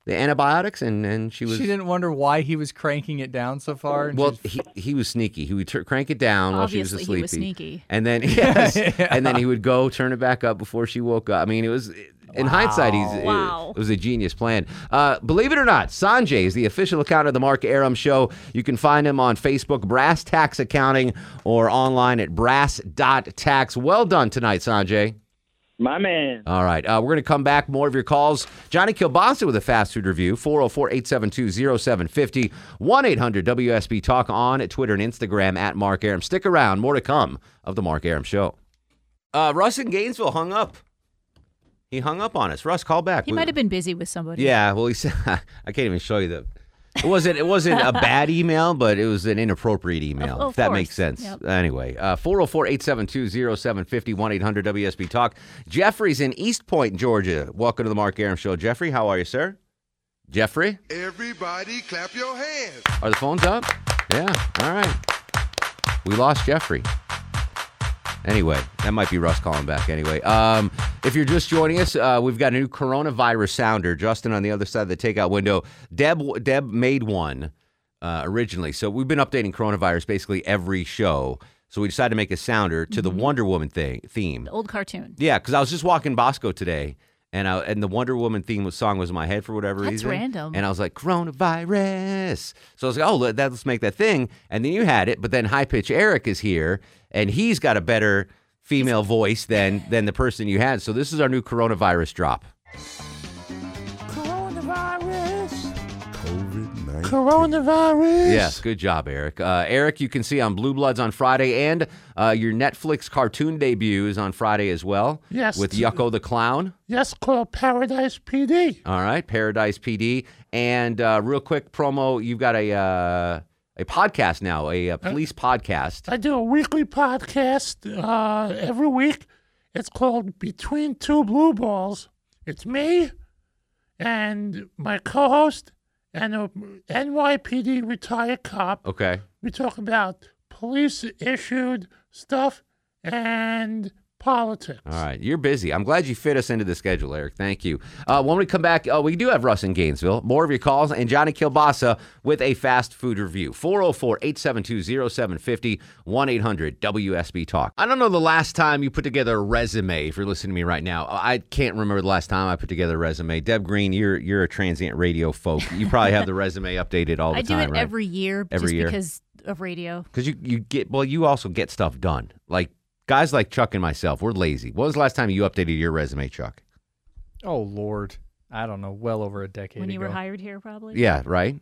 the antibiotics, and and she was she didn't wonder why he was cranking it down so far. and well, he, he was sneaky. He would tur crank it down while she was Obviously, asleep. he was sneaky. And then (laughs) yes, Yeah. (laughs) and then he would go turn it back up before she woke up. I mean, it was in hindsight, he's it- Wow. it, was a genius plan. Uh, believe it or not, Sanjay is the official account of the Mark Arum Show. You can find him on Facebook, Brass Tax Accounting, or online at brass.tax. Well done tonight, Sanjay. My man. All right. Uh, we're going to come back. More of your calls. Johnny Kilbasa with a fast food review. 404 872 0750 1 800 WSB Talk on at Twitter and Instagram at Mark Arum. Stick around. More to come of The Mark Arum Show. Uh, Russ in Gainesville hung up. He hung up on us. Russ, call back. He We- might have been busy with somebody. Yeah. Well, he said, (laughs) I can't even show you the. It wasn't. It wasn't a bad email, but it was an inappropriate email. Of- of if that course. makes sense. Yep. Anyway, uh, 404-872-0750 1 800 WSB Talk. Jeffrey's in East Point, Georgia. Welcome to the Mark Arum Show. Jeffrey, how are you, sir? Jeffrey, Everybody clap your hands. are the phones up? Yeah. All right. We lost Jeffrey. Anyway, that might be Russ calling back. Anyway, um, if you're just joining us, uh, we've got a new coronavirus sounder. Justin on the other side of the takeout window. Deb Deb made one uh, originally, so we've been updating coronavirus basically every show. So we decided to make a sounder to the Wonder Woman thing theme. The old cartoon. Yeah, because I was just walking Bosco today, and I, and the Wonder Woman theme was, song was in my head for whatever That's reason. random. And I was like, coronavirus. So I was like, oh, let, that, let's make that thing. And then you had it, but then High Pitch Eric is here, and he's got a better female voice than than the person you had. So this is our new coronavirus drop. Coronavirus. Yes, good job, Eric. Uh, Eric, you can see on Blue Bloods on Friday, and uh, your Netflix cartoon debut is on Friday as well. Yes. with Yucko the Clown. Yes, called Paradise PD. All right, Paradise PD. And uh, real quick promo, you've got a uh, a podcast now, a, uh police podcast. I do a weekly podcast uh, every week. It's called Between Two Blue Balls. It's me and my co-host and a NYPD retired cop. Okay. We talk about police issued stuff and politics. All right, you're busy. I'm glad you fit us into the schedule, Eric. Thank you. Uh, when we come back, uh, we do have Russ in Gainesville. More of your calls and Johnny Kilbasa with a fast food review. 404 872 0750 1 800 WSB Talk. I don't know the last time you put together a resume, if you're listening to me right now. I can't remember the last time I put together a resume. Deb Green, you're you're a transient radio folk. You probably have the (laughs) resume updated all the I do time, it right? every year Every just year. because of radio. Because you, you get, well, you also get stuff done. Like guys like Chuck and myself, we're lazy. When was the last time you updated your resume, Chuck? oh Lord, I don't know. Well over a decade When you ago. were hired here, probably. Yeah, right.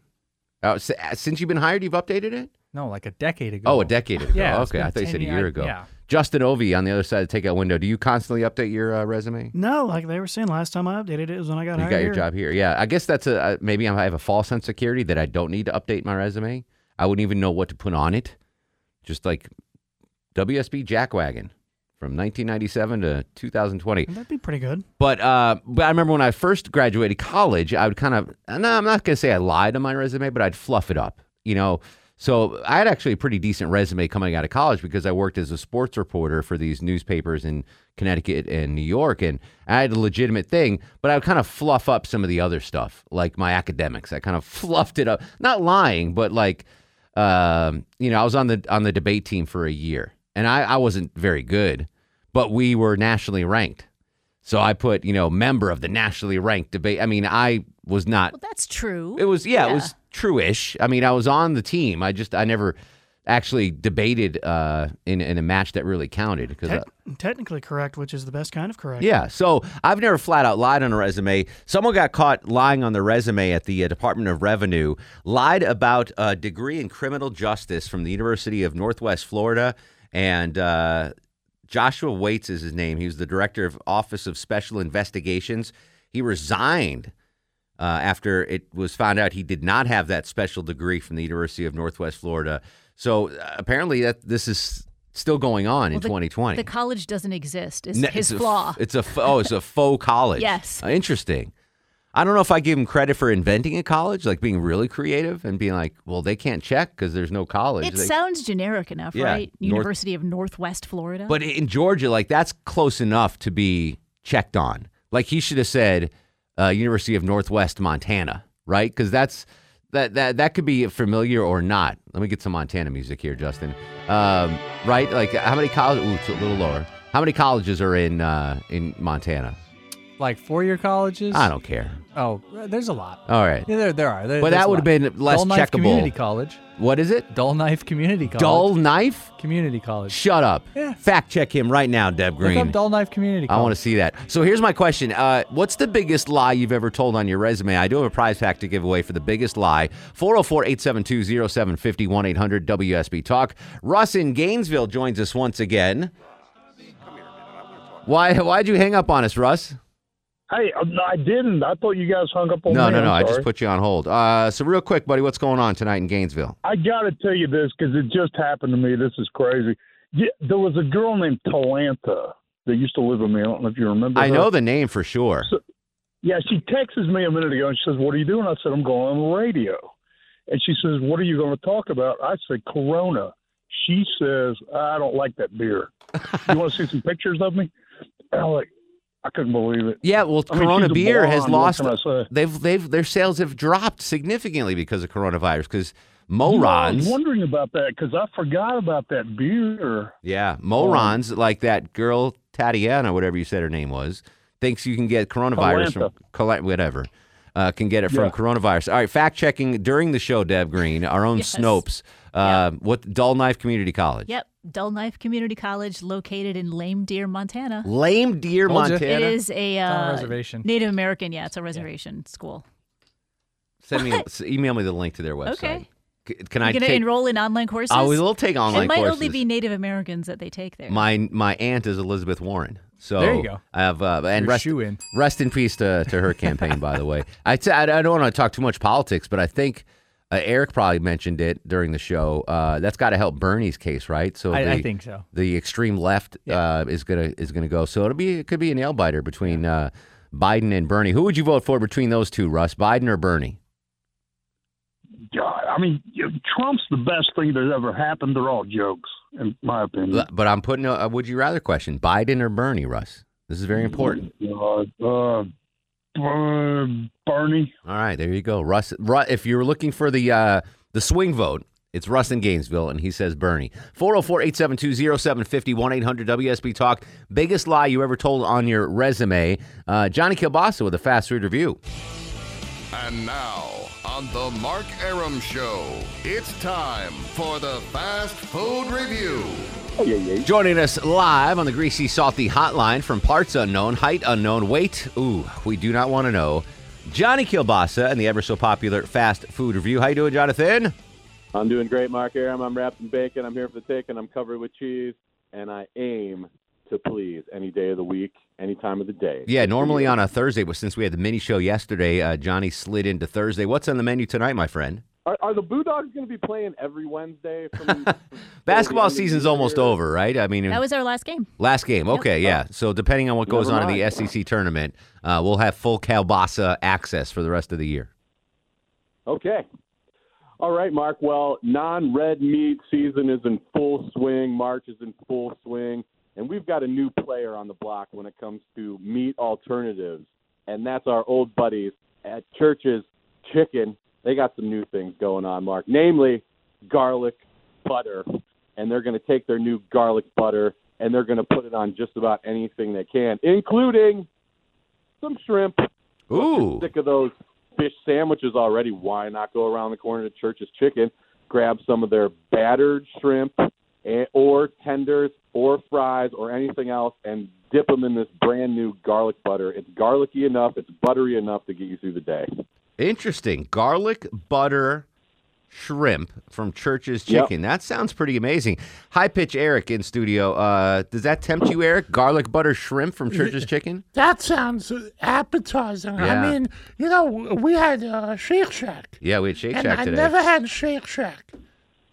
Uh, since you've been hired, you've updated it. No, like a decade ago. Oh, a decade ago. (laughs) Yeah, okay. I thought you said a year- year I- ago. yeah. Justin Ovi on the other side of the takeout window. Do you constantly update your uh, resume? No, like they were saying last time I updated it was when I got You hired. got your here. job here. Yeah, I guess that's a uh, maybe I have a false sense of security that I don't need to update my resume. I wouldn't even know what to put on it. Just like WSB Jackwagon from 1997 to 2020. That'd be pretty good. But uh, but I remember when I first graduated college, I would kind of no, I'm not gonna say I lied on my resume, but I'd fluff it up, you know. So I had actually a pretty decent resume coming out of college because I worked as a sports reporter for these newspapers in Connecticut and New York, and I had a legitimate thing. But I would kind of fluff up some of the other stuff, like my academics. I kind of (laughs) fluffed it up, not lying, but like, um, you know, I was on the on the debate team for a year, and I, I wasn't very good, but we were nationally ranked. So I put, you know, member of the nationally ranked debate. I mean, I was not. Well, that's true. It was, yeah, it was true-ish. I mean, I was on the team. I just, I never actually debated uh, in in a match that really counted because. Te- technically correct, which is the best kind of correct. Yeah, so I've never flat out lied on a resume. Someone got caught lying on the resume at the uh, Department of Revenue, lied about a degree in criminal justice from the University of Northwest Florida, and uh, Joshua Waits is his name. He was the director of Office of Special Investigations. He resigned uh, after it was found out he did not have that special degree from the University of Northwest Florida. So uh, apparently, that this is still going on in the- 2020. The college doesn't exist. Is Ne- his it's a flaw. it's a oh, it's a faux (laughs) college. Yes. Uh, interesting. I don't know if I give him credit for inventing a college, like being really creative and being like, well, they can't check because there's no college. It They- sounds generic enough, Yeah, right? North- University of Northwest Florida. but in Georgia, like that's close enough to be checked on. Like he should have said uh, University of Northwest Montana, right? Because that's that that that could be familiar or not. Let me get some Montana music here, Justin. Um, right? Like how many colleges? Ooh, it's a little lower. How many colleges are in uh, in Montana? Like four year colleges? I don't care. Oh, there's a lot. All right. Yeah, there, there are. There, But that would have been less Dull Knife checkable. Community College. What is it? Dull Knife Community College. Dull Knife? Community College. Shut up. Yeah. Fact check him right now, Deb Look Green. up Dull Knife Community College. I want to see that. So here's my question. Uh, what's the biggest lie you've ever told on your resume? I do have a prize pack to give away for the biggest lie. 404 872 0750 1 800 WSB Talk. Russ in Gainesville joins us once again. Why, why'd you hang up on us, Russ? Hey, uh, I didn't. I thought you guys hung up on No, me. no, I'm no. I just put you on hold. Uh, so, real quick, buddy, what's going on tonight in Gainesville? I got to tell you this because it just happened to me. This is crazy. Yeah, there was a girl named Talanta that used to live with me. I don't know if you remember. I her. know the name for sure. Yeah, she texts me a minute ago and she says, "What are you doing?" I said, "I'm going on the radio." And she says, "What are you going to talk about?" I said, "Corona." She says, "I don't like that beer." you want to see some pictures of me? And I'm like, I couldn't believe it. Yeah, well, I Corona beer has blonde, lost. can I say? They've they've their sales have dropped significantly because of coronavirus. Because You know, I Morons, was wondering about that because I forgot about that beer. yeah, oh. Morons like that girl Tatiana, whatever you said her name was, thinks you can get coronavirus from Cala- whatever. Uh, can get it from Yeah. coronavirus. All right, fact checking during the show, Deb Green, our own (laughs) Yes. Snopes. Uh, What Dull Knife Community College? Yep, Dull Knife Community College, located in Lame Deer, Montana. Lame Deer, Told ya. Montana. It is a, on a uh, reservation. Native American. Yeah, it's a reservation school. Send me, s- email me the link to their website. Okay. C- Can You're I going to take? enroll in online courses. I will take online courses. It might courses. only be Native Americans that they take there. My my aunt is Elizabeth Warren. So There you go. I have uh, and rest, shoe-in. rest in peace to, to her campaign. by the way, I t- I don't want to talk too much politics, but I think uh, Eric probably mentioned it during the show. Uh, that's got to help Bernie's case, right? So I- the, I think so. The extreme left uh, is gonna is gonna go. So it'll be it could be a nail biter between uh, Biden and Bernie. Who would you vote for between those two, Russ? Biden or Bernie? God, I mean, Trump's the best thing that ever happened. They're all jokes, in my opinion. But I'm putting a, a would you rather question: Biden or Bernie, Russ? This is very important. Uh, uh, uh, Bernie. All right, there you go, Russ. Ru if you're looking for the uh, the swing vote, it's Russ in Gainesville, and he says Bernie. 404-872-0750, 1-800-WSB Talk. Biggest lie you ever told on your resume. Uh, Johnny Kilbasa with a fast food review. And now, on the Mark Arum Show, it's time for the Fast Food Review. Joining us live on the Greasy Salty Hotline from parts unknown, height unknown, weight, ooh, we do not want to know. Johnny Kilbasa and the ever so popular fast food review. How you doing, Jonathan? I'm doing great, Mark Arum. I'm wrapped in bacon. I'm here for the take, and I'm covered with cheese, and I aim to please any day of the week, any time of the day. Yeah, normally on a Thursday, but since we had the mini show yesterday, uh, Johnny slid into Thursday. What's on the menu tonight, my friend? Are, are the Bulldogs going to be playing every Wednesday? From, (laughs) Basketball end of season's almost over, right? I mean, that was our last game. last game. Okay, yeah. So depending on what goes Never on in the mind. SEC tournament, uh, we'll have full Kilbasa access for the rest of the year. Okay. All right, Mark. Well, non red meat season is in full swing. March is in full swing. And we've got a new player on the block when it comes to meat alternatives. And that's our old buddies at Church's Chicken. They got some new things going on, Mark, namely garlic butter. And they're going to take their new garlic butter and they're going to put it on just about anything they can, including some shrimp. Ooh. Sick of those fish sandwiches already. Why not go around the corner to Church's Chicken grab some of their battered shrimp and, or tenders or fries or anything else and dip them in this brand new garlic butter. It's garlicky enough, it's buttery enough to get you through the day. Interesting. Garlic butter shrimp from Church's Yep. Chicken. That sounds pretty amazing. High pitch Eric in studio. Uh, does that tempt you, Eric? Garlic butter shrimp from Church's Chicken? That sounds appetizing. Yeah. I mean, you know, we had uh, Shake Shack. Yeah, we had Shake and Shack I today. never had Shake Shack.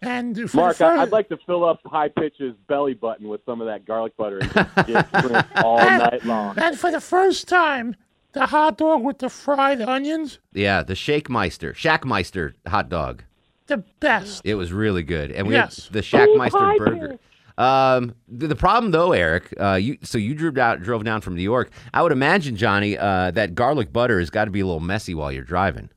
And for Mark, I, first, I'd like to fill up High Pitch's belly button with some of that garlic butter and just (laughs) get shrimp all night long. and for the first time, the hot dog with the fried onions, Yeah, the Shake Meister, Shackmeister hot dog. the best. It was really good, and we Yes. had the Shackmeister Hi, burger. Um, the, the problem though, Eric, uh, you so you drove down drove down from New York. I would imagine, Johnny, uh, that garlic butter has got to be a little messy while you're driving.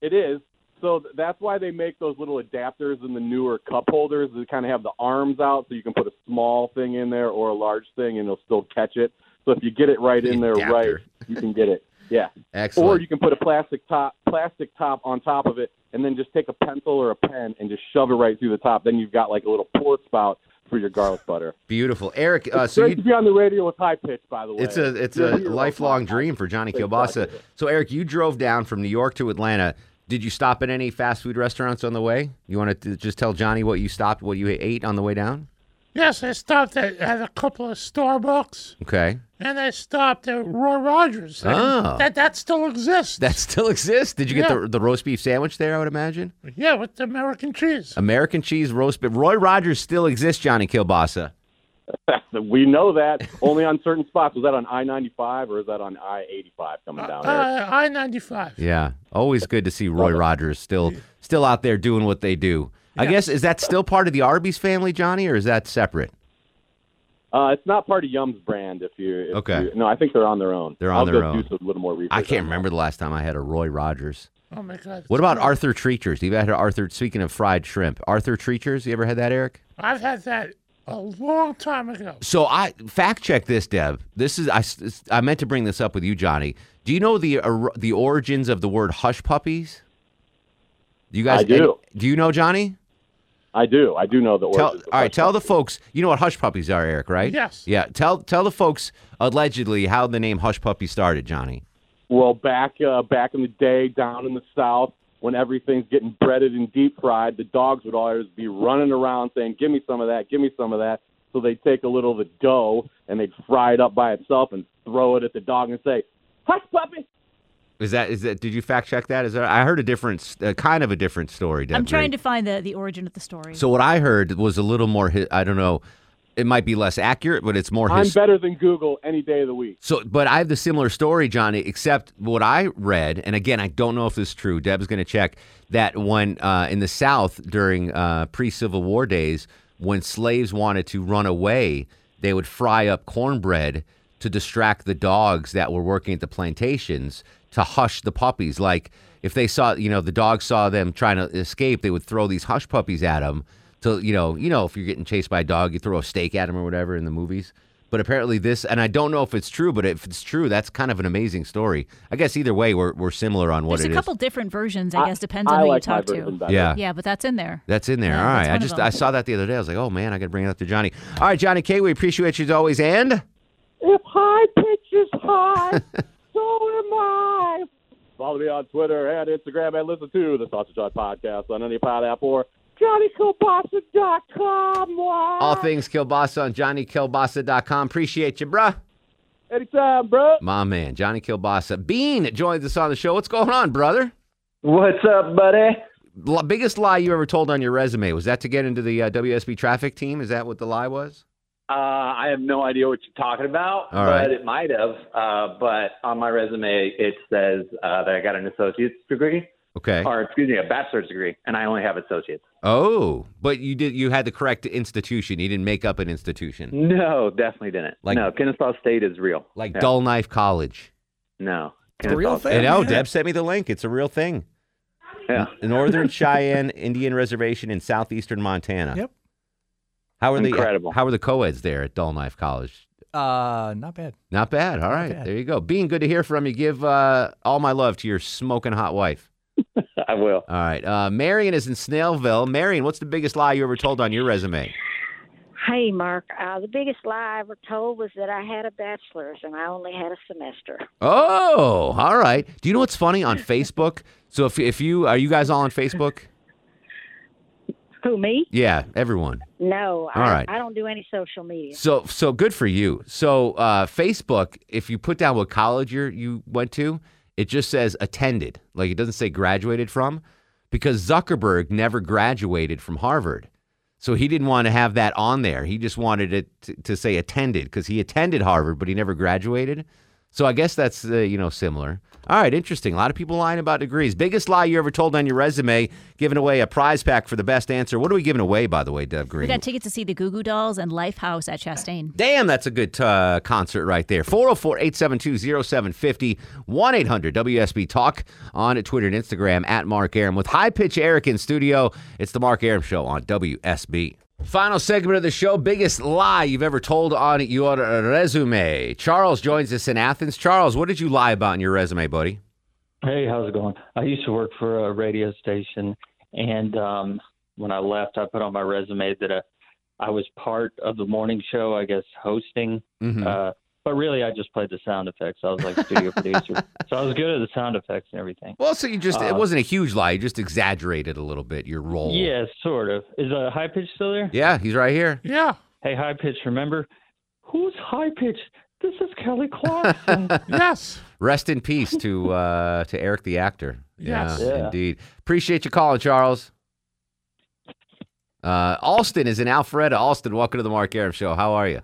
It is. So that's why they make those little adapters in the newer cup holders that kind of have the arms out so you can put a small thing in there or a large thing and it'll still catch it. So if you get it right in there right, you can get it. Yeah. Excellent. Or you can put a plastic top plastic top on top of it and then just take a pencil or a pen and just shove it right through the top. Then you've got like a little pour spout for your garlic butter. Beautiful, Eric. Uh, so great you to be on the radio with high pitch, by the way. It's a it's a lifelong dream for Johnny Kilbasa. So Eric, you drove down from New York to Atlanta. Did you stop at any fast food restaurants on the way? You want to just tell Johnny what you stopped, what you ate on the way down? Yes, I stopped at, at a couple of Starbucks, Okay, and I stopped at Roy Rogers. and Oh. That that still exists. that still exists. Did you get Yeah. the the roast beef sandwich there? I would imagine yeah, with the American cheese. American cheese roast beef. Roy Rogers still exists. Johnny Kilbasa. (laughs) we know that only on certain spots. Was that on I ninety five or is that on I eighty five coming down there? Uh, I ninety five. Yeah, always good to see Roy Rogers still still out there doing what they do. I guess is that still part of the Arby's family, Johnny, or is that separate? Uh, it's not part of Yum's brand. If you if Okay. you- no, I think they're on their own. They're on I'll their go own. Do some, a little more research. I can't remember the last time I had a Roy Rogers. Oh my god. What about Arthur Treachers? You ever had Arthur? Speaking of fried shrimp, Arthur Treachers. You ever had that, Eric? I've had that a long time ago. So I fact check this, Deb. This is I, I meant to bring this up with you, Johnny. Do you know the or- the origins of the word hush puppies? Do you guys? I do. do you know, Johnny? I do. I do know the Tell, origins. of all right, hush tell the folks. You know what hush puppies are, Eric? Right? Yes. Yeah. Tell tell the folks allegedly how the name hush puppy started, Johnny. Well, back uh, back in the day, down in the south, when everything's getting breaded and deep fried, the dogs would always be running around saying, "Give me some of that, give me some of that." So they'd take a little of the dough and they'd fry it up by itself and throw it at the dog and say, "Hush, puppy." Is that is that? Did you fact check that? Is that? I heard a different, uh, kind of a different story. Deb. I'm trying to find the, the origin of the story. So what I heard was a little more. I don't know. It might be less accurate, but it's more. I'm his- better than Google any day of the week. So, but I have the similar story, Johnny, except what I read, and again, I don't know if this is true. Deb's going to check that when uh, in the South during uh, pre-Civil War days, when slaves wanted to run away, they would fry up cornbread to distract the dogs that were working at the plantations to hush the puppies. Like if they saw, you know, the dogs saw them trying to escape, they would throw these hush puppies at them. To you know, you know, if you're getting chased by a dog, you throw a steak at him or whatever in the movies. But apparently this, and I don't know if it's true, but if it's true, that's kind of an amazing story. I guess either way, we're, we're similar on what it is. There's it a is. couple different versions, I I- guess, depends I on who like you talk to. better. Yeah. Yeah, but that's in there. That's in there. Yeah, All right. I just. I saw that the other day. I was like, oh man, I got to bring it up to Johnny. All right, Johnny K, we appreciate you as always. And If high pitch is high, (laughs) so am I. Follow me on Twitter and Instagram and listen to the Sausage Hut Podcast on any pod app or JohnnyKilbasa.com. all things Kilbasa on JohnnyKilbasa.com. Appreciate you, bruh. Anytime, bro. My man, Johnny Kilbasa. Bean joins us on the show. What's going on, brother? What's up, buddy? L- biggest lie you ever told on your resume was that to get into the uh, WSB traffic team? Is that what the lie was? Uh, I have no idea what you're talking about, All but it might have. Uh, but on my resume, it says uh, that I got an associate's degree, Okay. or excuse me, a bachelor's degree, and I only have associates. Oh, but you did. You had the correct institution. You didn't make up an institution No, definitely didn't. Like- no, Kennesaw State is real. like Yeah. Dull Knife College. No, It's a real thing. I know. Deb sent me the link. It's a real thing. Yeah. Northern Cheyenne (laughs) Indian Reservation in southeastern Montana. Yep. How are the Incredible. How are the co-eds there at Dull Knife College? Uh, not bad. Not bad. All right, bad. there you go. Being good to hear from you. Give uh, all my love to your smoking hot wife. (laughs) I will. All right. Uh, Marion is in Snellville. Marion, what's the biggest lie you ever told on your resume? Hey, Mark. Uh, the biggest lie I ever told was that I had a bachelor's and I only had a semester. Oh, all right. Do you know what's funny on Facebook? So if if you are you guys all on Facebook? Who, me? Yeah, everyone. No, All I, right. I don't do any social media. So so good for you. So uh, Facebook, if you put down what college you you went to, it just says attended. Like it doesn't say graduated from, because Zuckerberg never graduated from Harvard. So he didn't want to have that on there. He just wanted it to, to say attended because he attended Harvard, but he never graduated. So I guess that's uh, you know similar. All right, interesting. A lot of people lying about degrees. Biggest lie you ever told on your resume? Giving away a prize pack for the best answer. What are we giving away, by the way, Deb Green? We got tickets to see the Goo Goo Dolls and Lifehouse at Chastain. Damn, that's a good uh, concert right there. 404 872 0750 1 800 WSB Talk on Twitter and Instagram at Mark Arum. With High Pitch Eric in studio, it's the Mark Arum Show on WSB. Final segment of the show biggest lie you've ever told on your resume. Charles joins us in Athens. Charles, what did you lie about in your resume, buddy? Hey, how's it going? I used to work for a radio station, and um, when I left, I put on my resume that uh, I was part of the morning show, I guess, hosting. Mhm. Uh, but really, I just played the sound effects. I was like studio (laughs) producer, so I was good at the sound effects and everything. Well, so you just, it Uh, wasn't a huge lie. You just exaggerated a little bit your role. Yeah, sort of. Is a high pitch still there? Yeah, he's right here. Yeah. Hey, high pitch. Remember, who's high pitch? This is Kelly Clarkson. (laughs) yes. Rest in peace to uh, to Eric the actor. Yes. Yeah, Yeah. indeed. Appreciate you calling, Charles. Uh, Alston is in Alpharetta. Alston, welcome to the Mark Arum Show. How are you?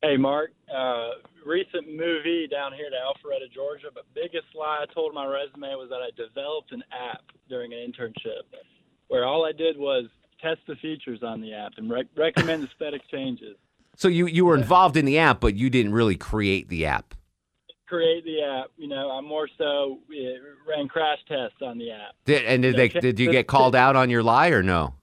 Hey, Mark. Uh, recent movie down here to Alpharetta, Georgia. But biggest lie I told on my resume was that I developed an app during an internship, where all I did was test the features on the app and rec- recommend aesthetic changes. So you you were involved in the app, but you didn't really create the app. Create the app. You know, I more so uh, ran crash tests on the app. Did, and did they did you get called out on your lie or no?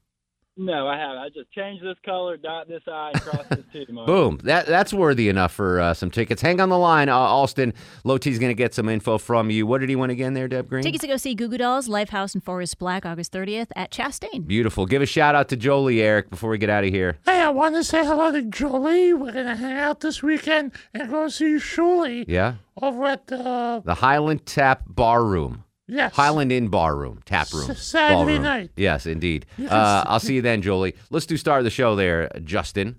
No, I haven't. I just changed this color, dot this I, and cross this T. Mark. (laughs) Boom. That that's worthy enough for uh, some tickets. Hang on the line, uh, Alston. Low T's going to get some info from you. What did he win again there, Deb Green? Tickets to go see Goo Goo Dolls, Lifehouse, and Forest Blakk August 30th at Chastain. Beautiful. Give a shout out to Jolie, Eric, before we get out of here. Hey, I want to say hello to Jolie. We're going to hang out this weekend and go see Shuli Yeah. over at the. The Highland Tap Bar Room. Yes. Highland Inn Bar Room, Tap Room. S- Saturday ballroom. night. Yes, indeed. Yes. Uh, I'll see you then, Jolie. Let's do Star of the show there, Justin.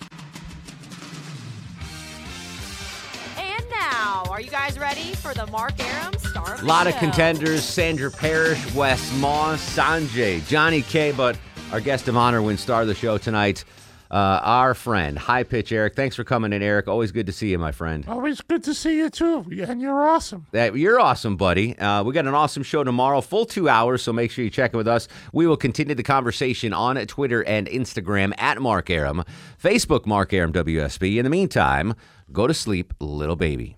And now, are you guys ready for the Mark Arum Star of A the lot of Show? contenders Sandra Parrish, Wes Moss, Sanjay, Johnny K. But our guest of honor wins star of the show tonight, uh, our friend, High Pitch Eric. Thanks for coming in, Eric. Always good to see you, my friend. Always good to see you, too. And you're awesome. That you're awesome, buddy. Uh, we got an awesome show tomorrow, full two hours. So make sure you check in with us. We will continue the conversation on Twitter and Instagram at Mark Arum, Facebook Mark Arum WSB. In the meantime, go to sleep, little baby.